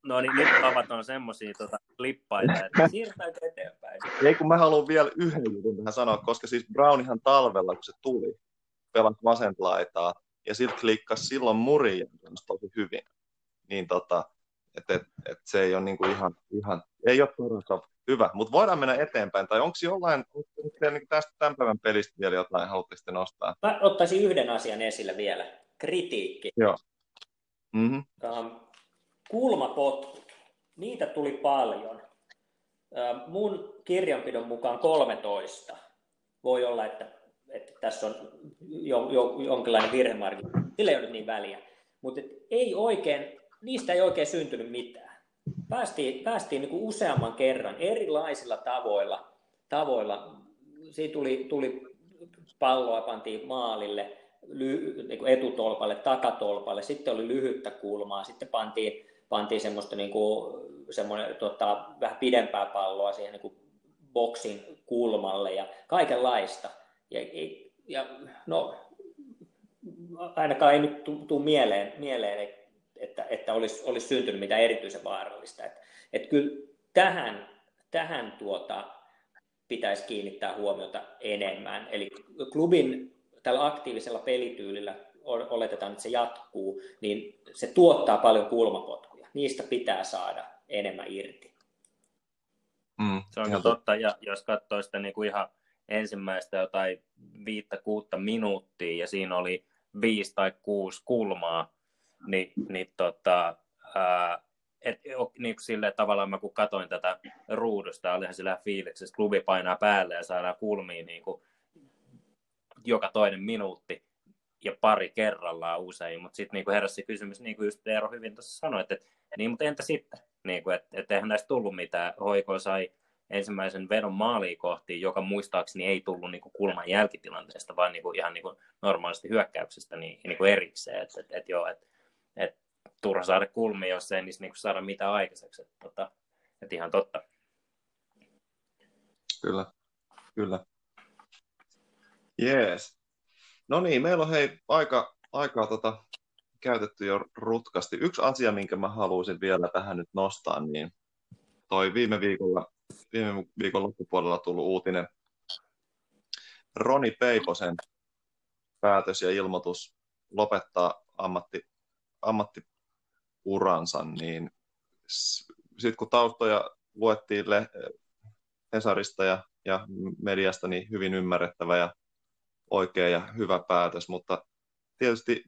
No niin, nyt avataan semmoisia tota, lippaita, että eteenpäin? Ei, kun mä haluan vielä yhden jutun tähän sanoa, koska siis Brownihan talvella, kun se tuli, pelasi vasenta laitaa, ja siltä klikkasi silloin Murien tosi hyvin. Niin tota, että et, et se ei ole niinku ihan, ihan, ei ole Tarasov Hyvä, mutta voidaan mennä eteenpäin. Tai onko jollain, onko niin tästä tämän päivän pelistä vielä jotain, haluatteko nostaa? Mä ottaisin yhden asian esille vielä. Kritiikki. Joo. Mm-hmm. Kulmapotkut. Niitä tuli paljon. Um, mun kirjanpidon mukaan 13. Voi olla, että, että tässä on jo, jo, jonkinlainen virhemarkki. Sillä ei ole nyt niin väliä. Mutta ei oikein, niistä ei oikein syntynyt mitään päästiin, päästiin niin kuin useamman kerran erilaisilla tavoilla. tavoilla. Siitä tuli, tuli palloa, pantiin maalille, ly, niin kuin etutolpalle, takatolpalle, sitten oli lyhyttä kulmaa, sitten pantiin, pantiin semmoista niin kuin, semmoinen, tota, vähän pidempää palloa siihen niin kuin boksin kulmalle ja kaikenlaista. Ja, ja no, ainakaan ei nyt tule mieleen, mieleen että, että olisi, olisi syntynyt mitään erityisen vaarallista. Että, että kyllä tähän, tähän tuota, pitäisi kiinnittää huomiota enemmän. Eli klubin tällä aktiivisella pelityylillä oletetaan, että se jatkuu, niin se tuottaa paljon kulmapotkuja. Niistä pitää saada enemmän irti. Mm, se on totta, ja jos katsoo sitä niin kuin ihan ensimmäistä jotain viittä kuutta minuuttia, ja siinä oli viisi tai kuusi kulmaa, niin, niin tota, ää, et, niin kuin silleen tavallaan mä kun katoin tätä ruudusta, olihan sillä fiiliksessä, klubi painaa päälle ja saadaan kulmiin niin kuin joka toinen minuutti ja pari kerrallaan usein, mutta sitten niin heräsi kysymys, niin kuin just Eero hyvin tuossa sanoi, että, niin, mutta entä sitten, niin kuin, että, että eihän näistä tullut mitään, Hoiko sai ensimmäisen vedon maaliin kohti, joka muistaakseni ei tullut niin kuin kulman jälkitilanteesta, vaan niin kuin ihan niin kuin normaalisti hyökkäyksestä niin, niin kuin erikseen, että, että, että joo, että et turha saada kulmia, jos ei niissä niinku saada mitään aikaiseksi. Että tota, et ihan totta. Kyllä, kyllä. Jees. No niin, meillä on hei aika, aikaa tota, käytetty jo rutkasti. Yksi asia, minkä mä haluaisin vielä tähän nyt nostaa, niin toi viime viikolla viime viikon loppupuolella tullut uutinen Roni Peiposen päätös ja ilmoitus lopettaa ammatti, ammattiuransa, niin sitten kun taustoja luettiin le- Hesarista ja, ja mediasta, niin hyvin ymmärrettävä ja oikea ja hyvä päätös, mutta tietysti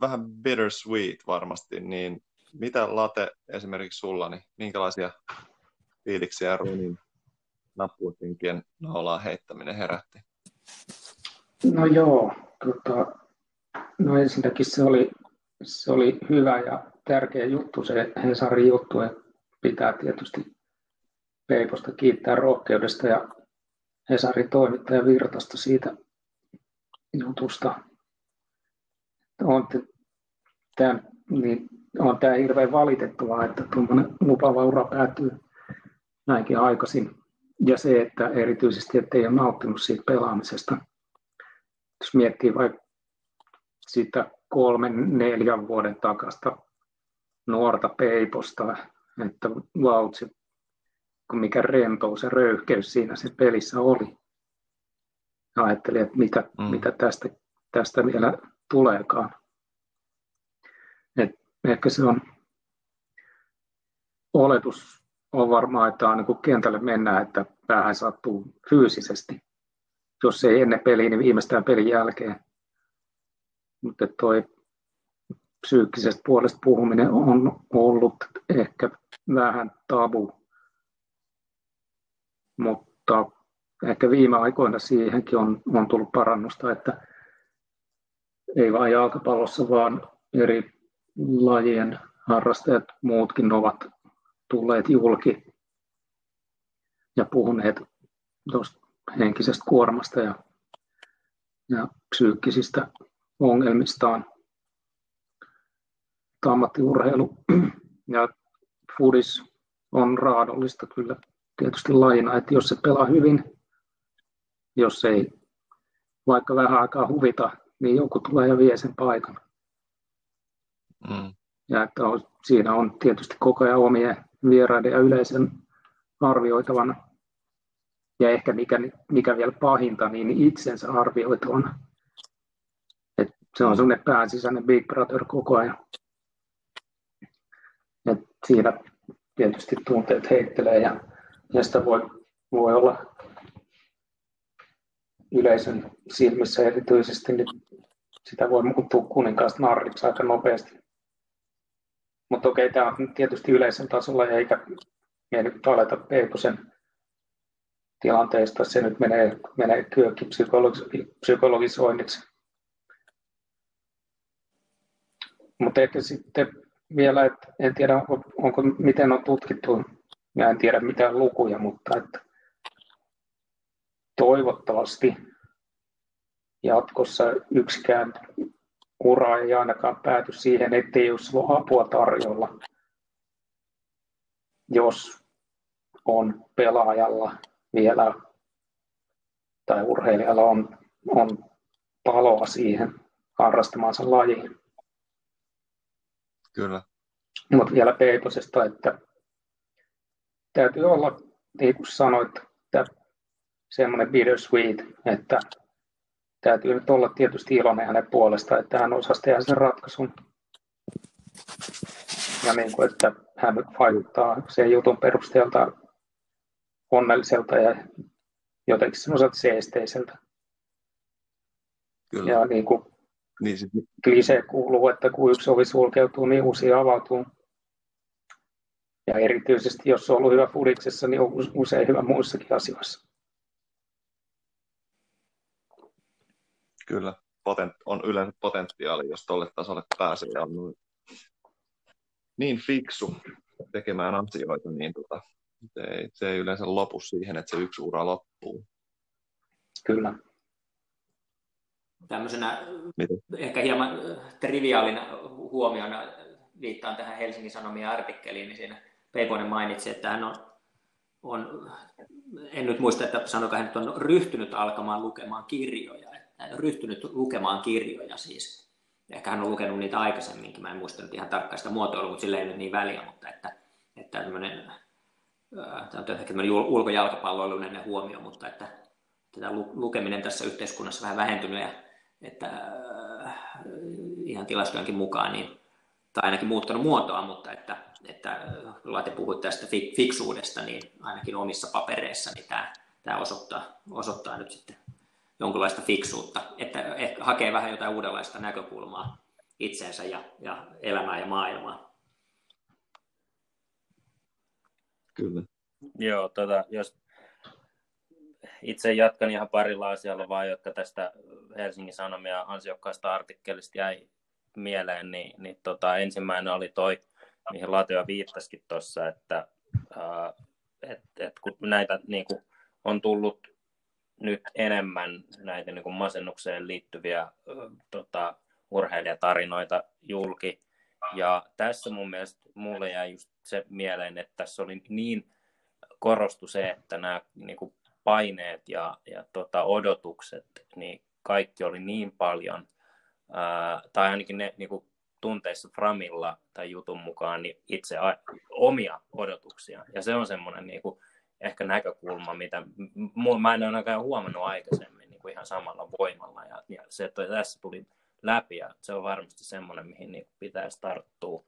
vähän bittersweet varmasti, niin mitä Late esimerkiksi sulla, niin minkälaisia fiiliksiä Ronin nappuutinkien naulaa heittäminen herätti? No joo, tota, no ensinnäkin se oli, se oli hyvä ja tärkeä juttu, se Hesarin juttu, että pitää tietysti Peiposta kiittää rohkeudesta ja Hesarin toimittaja Virtasta siitä jutusta. On tämä, niin on tämä hirveän valitettavaa, että tuommoinen lupaava ura päätyy näinkin aikaisin. Ja se, että erityisesti että ei ole nauttinut siitä pelaamisesta. Jos miettii vaikka sitä kolmen, neljän vuoden takasta nuorta Peiposta, että vautsi, mikä rentous ja röyhkeys siinä se pelissä oli. Ajattelin, että mitä, mm. mitä tästä, tästä vielä tuleekaan. Et ehkä se on oletus on varmaan, että on niin kentälle mennään, että päähän sattuu fyysisesti. Jos ei ennen peliä, niin viimeistään pelin jälkeen. Mutta toi psyykkisestä puolesta puhuminen on ollut ehkä vähän tabu. Mutta ehkä viime aikoina siihenkin on, on tullut parannusta, että ei vain jalkapallossa, vaan eri lajien harrastajat muutkin ovat tulleet julki ja puhuneet tuosta henkisestä kuormasta ja, ja psyykkisistä ongelmistaan. Ammattiurheilu ja fudis on raadollista kyllä tietysti lajina, että jos se pelaa hyvin, jos ei vaikka vähän aikaa huvita, niin joku tulee ja vie sen paikan. Mm. Ja että on, siinä on tietysti koko ajan omien vieraiden ja yleisen arvioitavana. Ja ehkä mikä, mikä vielä pahinta, niin itsensä arvioitavana. Se on sellainen pääsisäinen Big Brother koko ajan. Et siinä tietysti tunteet heittelee ja, ja sitä voi, voi olla yleisön silmissä erityisesti, niin sitä voi muuttua kuninkaasta narriksi aika nopeasti. Mutta okei, tämä on tietysti yleisen tasolla, eikä me nyt aleta Peeposen tilanteesta, se nyt menee, menee kyökki psykologisoinniksi. Mutta ehkä sitten vielä, että en tiedä, onko, onko, miten on tutkittu, ja en tiedä mitään lukuja, mutta että toivottavasti jatkossa yksikään ura ei ainakaan pääty siihen, ettei jos ole apua tarjolla, jos on pelaajalla vielä tai urheilijalla on, on paloa siihen harrastamansa lajiin. Kyllä. Mutta vielä Peitosesta, että täytyy olla, niin kuin sanoit, että semmoinen bittersweet, että täytyy nyt olla tietysti iloinen hänen puolestaan, että hän osasi tehdä sen ratkaisun. Ja niin kuin, että hän nyt vaikuttaa sen jutun perusteelta onnelliselta ja jotenkin semmoiselta seesteiseltä. Kyllä. Ja niin kuin niin sit... klisee kuuluu, että kun yksi ovi sulkeutuu, niin uusi avautuu. Ja erityisesti, jos on ollut hyvä fudiksessa, niin on usein hyvä muissakin asioissa. Kyllä, potent, on yleensä potentiaali, jos tuolle tasolle pääsee ja on niin fiksu tekemään asioita, niin tota, se, ei, se ei yleensä lopu siihen, että se yksi ura loppuu. Kyllä. Tämmöisenä Mitä? ehkä hieman triviaalina huomiona viittaan tähän Helsingin Sanomien artikkeliin, niin siinä Peiponen mainitsi, että hän on, on en nyt muista, että sanoiko hän, että on ryhtynyt alkamaan lukemaan kirjoja ryhtynyt lukemaan kirjoja siis. Ehkä hän on lukenut niitä aikaisemminkin, mä en muista nyt ihan tarkkaan sitä muotoilua, mutta sillä ei nyt niin väliä, mutta että, että tämmöinen tämä on ehkä ulkojalkapalloiluinen huomio, mutta että tätä lukeminen tässä yhteiskunnassa vähän vähentynyt ja että ihan tilastojenkin mukaan, niin, tai ainakin muuttanut muotoa, mutta että, että Late puhuit tästä fiksuudesta, niin ainakin omissa papereissa niin tämä, tämä osoittaa, osoittaa nyt sitten jonkinlaista fiksuutta, että ehkä hakee vähän jotain uudenlaista näkökulmaa itseensä ja, ja elämää ja maailmaa. Kyllä. Joo, tota, jos itse jatkan ihan parilla asialla vaan, jotka tästä Helsingin Sanomia ansiokkaasta artikkelista jäi mieleen, niin, niin tota, ensimmäinen oli toi, mihin Latio viittasikin tuossa, että ää, et, et, kun näitä niin kuin, on tullut nyt enemmän näitä niin kuin masennukseen liittyviä ää, tota, urheilijatarinoita julki, ja tässä mun mielestä mulle jäi just se mieleen, että tässä oli niin korostu se, että nämä niin kuin paineet ja, ja tota, odotukset, niin kaikki oli niin paljon, ää, tai ainakin ne niin kuin tunteissa Framilla tai jutun mukaan, niin itse a, omia odotuksia. Ja se on semmoinen niin kuin, ehkä näkökulma, mitä mä en ole ainakaan huomannut aikaisemmin niin kuin ihan samalla voimalla. Ja, ja se, että tässä tuli läpi, ja se on varmasti semmoinen, mihin niin pitäisi tarttua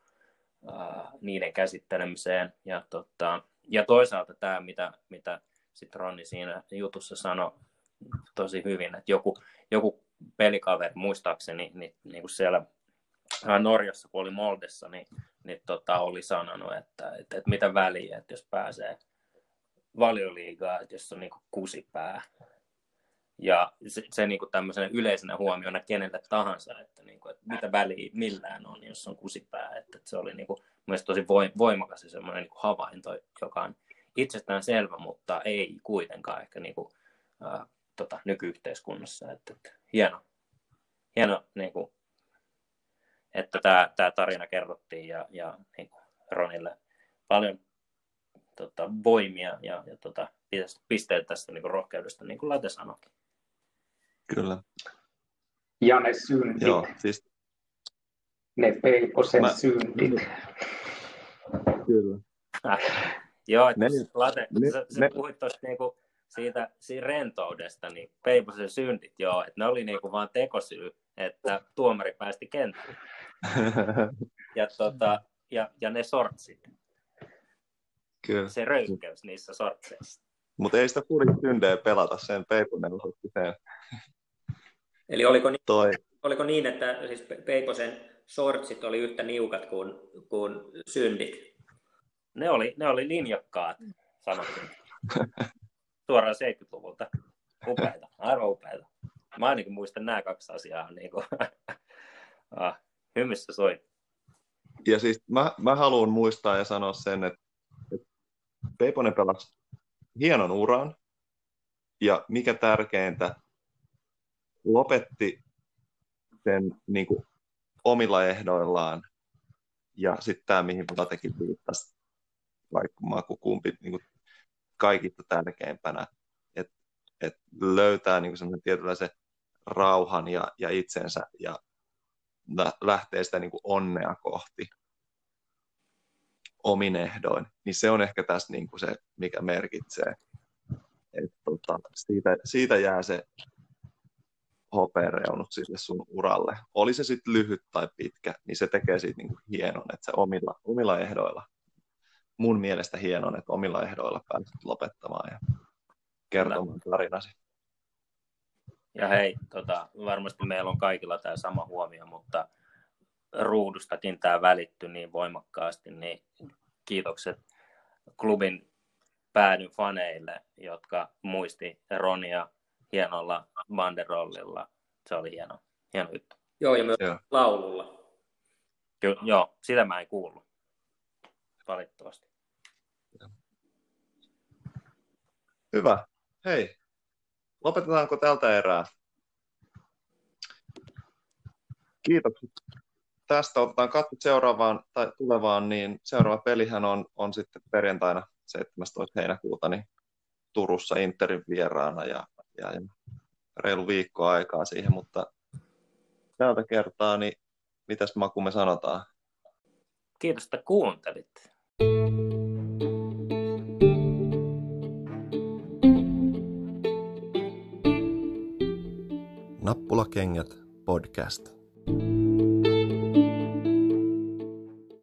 ää, niiden käsittelemiseen. Ja, tota, ja toisaalta tämä, mitä, mitä sitten Ronni siinä jutussa sanoi tosi hyvin, että joku, joku pelikaveri, muistaakseni, niin, niin kuin siellä Norjassa, kun oli Moldessa, niin, niin tota, oli sanonut, että, että, että mitä väliä, että jos pääsee valioliigaa, että jos on niin kusipää. Ja se, se niin kuin tämmöisenä yleisenä huomiona kenelle tahansa, että, niin kuin, että mitä väliä millään on, jos on kusipää. Että, että se oli niin kuin, tosi voimakas ja semmoinen niin kuin havainto, joka on itsestään selvä, mutta ei kuitenkaan ehkä niin kuin, ää, tota, nykyyhteiskunnassa. Että, että, hieno, hieno niin kuin, että tämä, tämä tarina kerrottiin ja, ja niin kuin Ronille paljon tota, voimia ja, ja tota, pisteet tästä niin kuin rohkeudesta, niin kuin Late sanoikin. Kyllä. Ja ne synnit. Joo, siis... Ne Peiposen Mä... synnit. Kyllä. Joo, että ne, Late, ne, sä, sä ne, puhuit tuosta niinku siitä, siitä rentoudesta, niin Peiposen synnit, joo, että ne oli niinku vaan tekosyy, että tuomari päästi kenttään. ja, tota, ja, ja ne sortsit. Kyllä. Se röykkäys niissä sortseissa. Mutta ei sitä puri syndejä pelata, sen Peiponen osoitti sen. Eli oliko niin, Toi. oliko niin että siis Peiposen sortsit oli yhtä niukat kuin, kuin syndit? Ne oli, ne oli linjakkaat, sanottiin. Suoraan 70-luvulta. Upeita, aivan upeita. Mä ainakin muistan nämä kaksi asiaa niin kuin, ah, hymyssä soi. Ja siis mä, mä haluan muistaa ja sanoa sen, että, että Peiponen pelasi hienon uran, ja mikä tärkeintä, lopetti sen niin kuin, omilla ehdoillaan, ja sitten tämä, mihin Vlatekin viittasi, vaikka kumpi niin kuin kaikista tärkeimpänä, että et löytää niin kuin tietynlaisen rauhan ja, ja itsensä ja lähtee sitä niin kuin onnea kohti omin ehdoin, niin se on ehkä tässä niin kuin se, mikä merkitsee. Et, tota, siitä, siitä jää se hopeareunut sille sun uralle. Oli se sitten lyhyt tai pitkä, niin se tekee siitä niin kuin hienon, että se omilla, omilla ehdoilla mun mielestä hienon, että omilla ehdoilla pääsit lopettamaan ja kertomaan tarinasi. Ja hei, tota, varmasti meillä on kaikilla tämä sama huomio, mutta ruudustakin tämä välittyy niin voimakkaasti, niin kiitokset klubin päädyn faneille, jotka muisti Ronia hienolla banderollilla. Se oli hieno, hieno juttu. Joo, ja myös joo. laululla. Ky- joo, sitä mä en kuullut valitettavasti. Hyvä. Hei, lopetetaanko tältä erää? Kiitokset tästä. Otetaan katso seuraavaan tai tulevaan, niin seuraava pelihän on, on sitten perjantaina 17. heinäkuuta niin Turussa Interin vieraana ja, ja, ja reilu viikko aikaa siihen, mutta tältä kertaa, niin mitäs Maku me sanotaan? Kiitos, että kuuntelit. Nappulakengät podcast.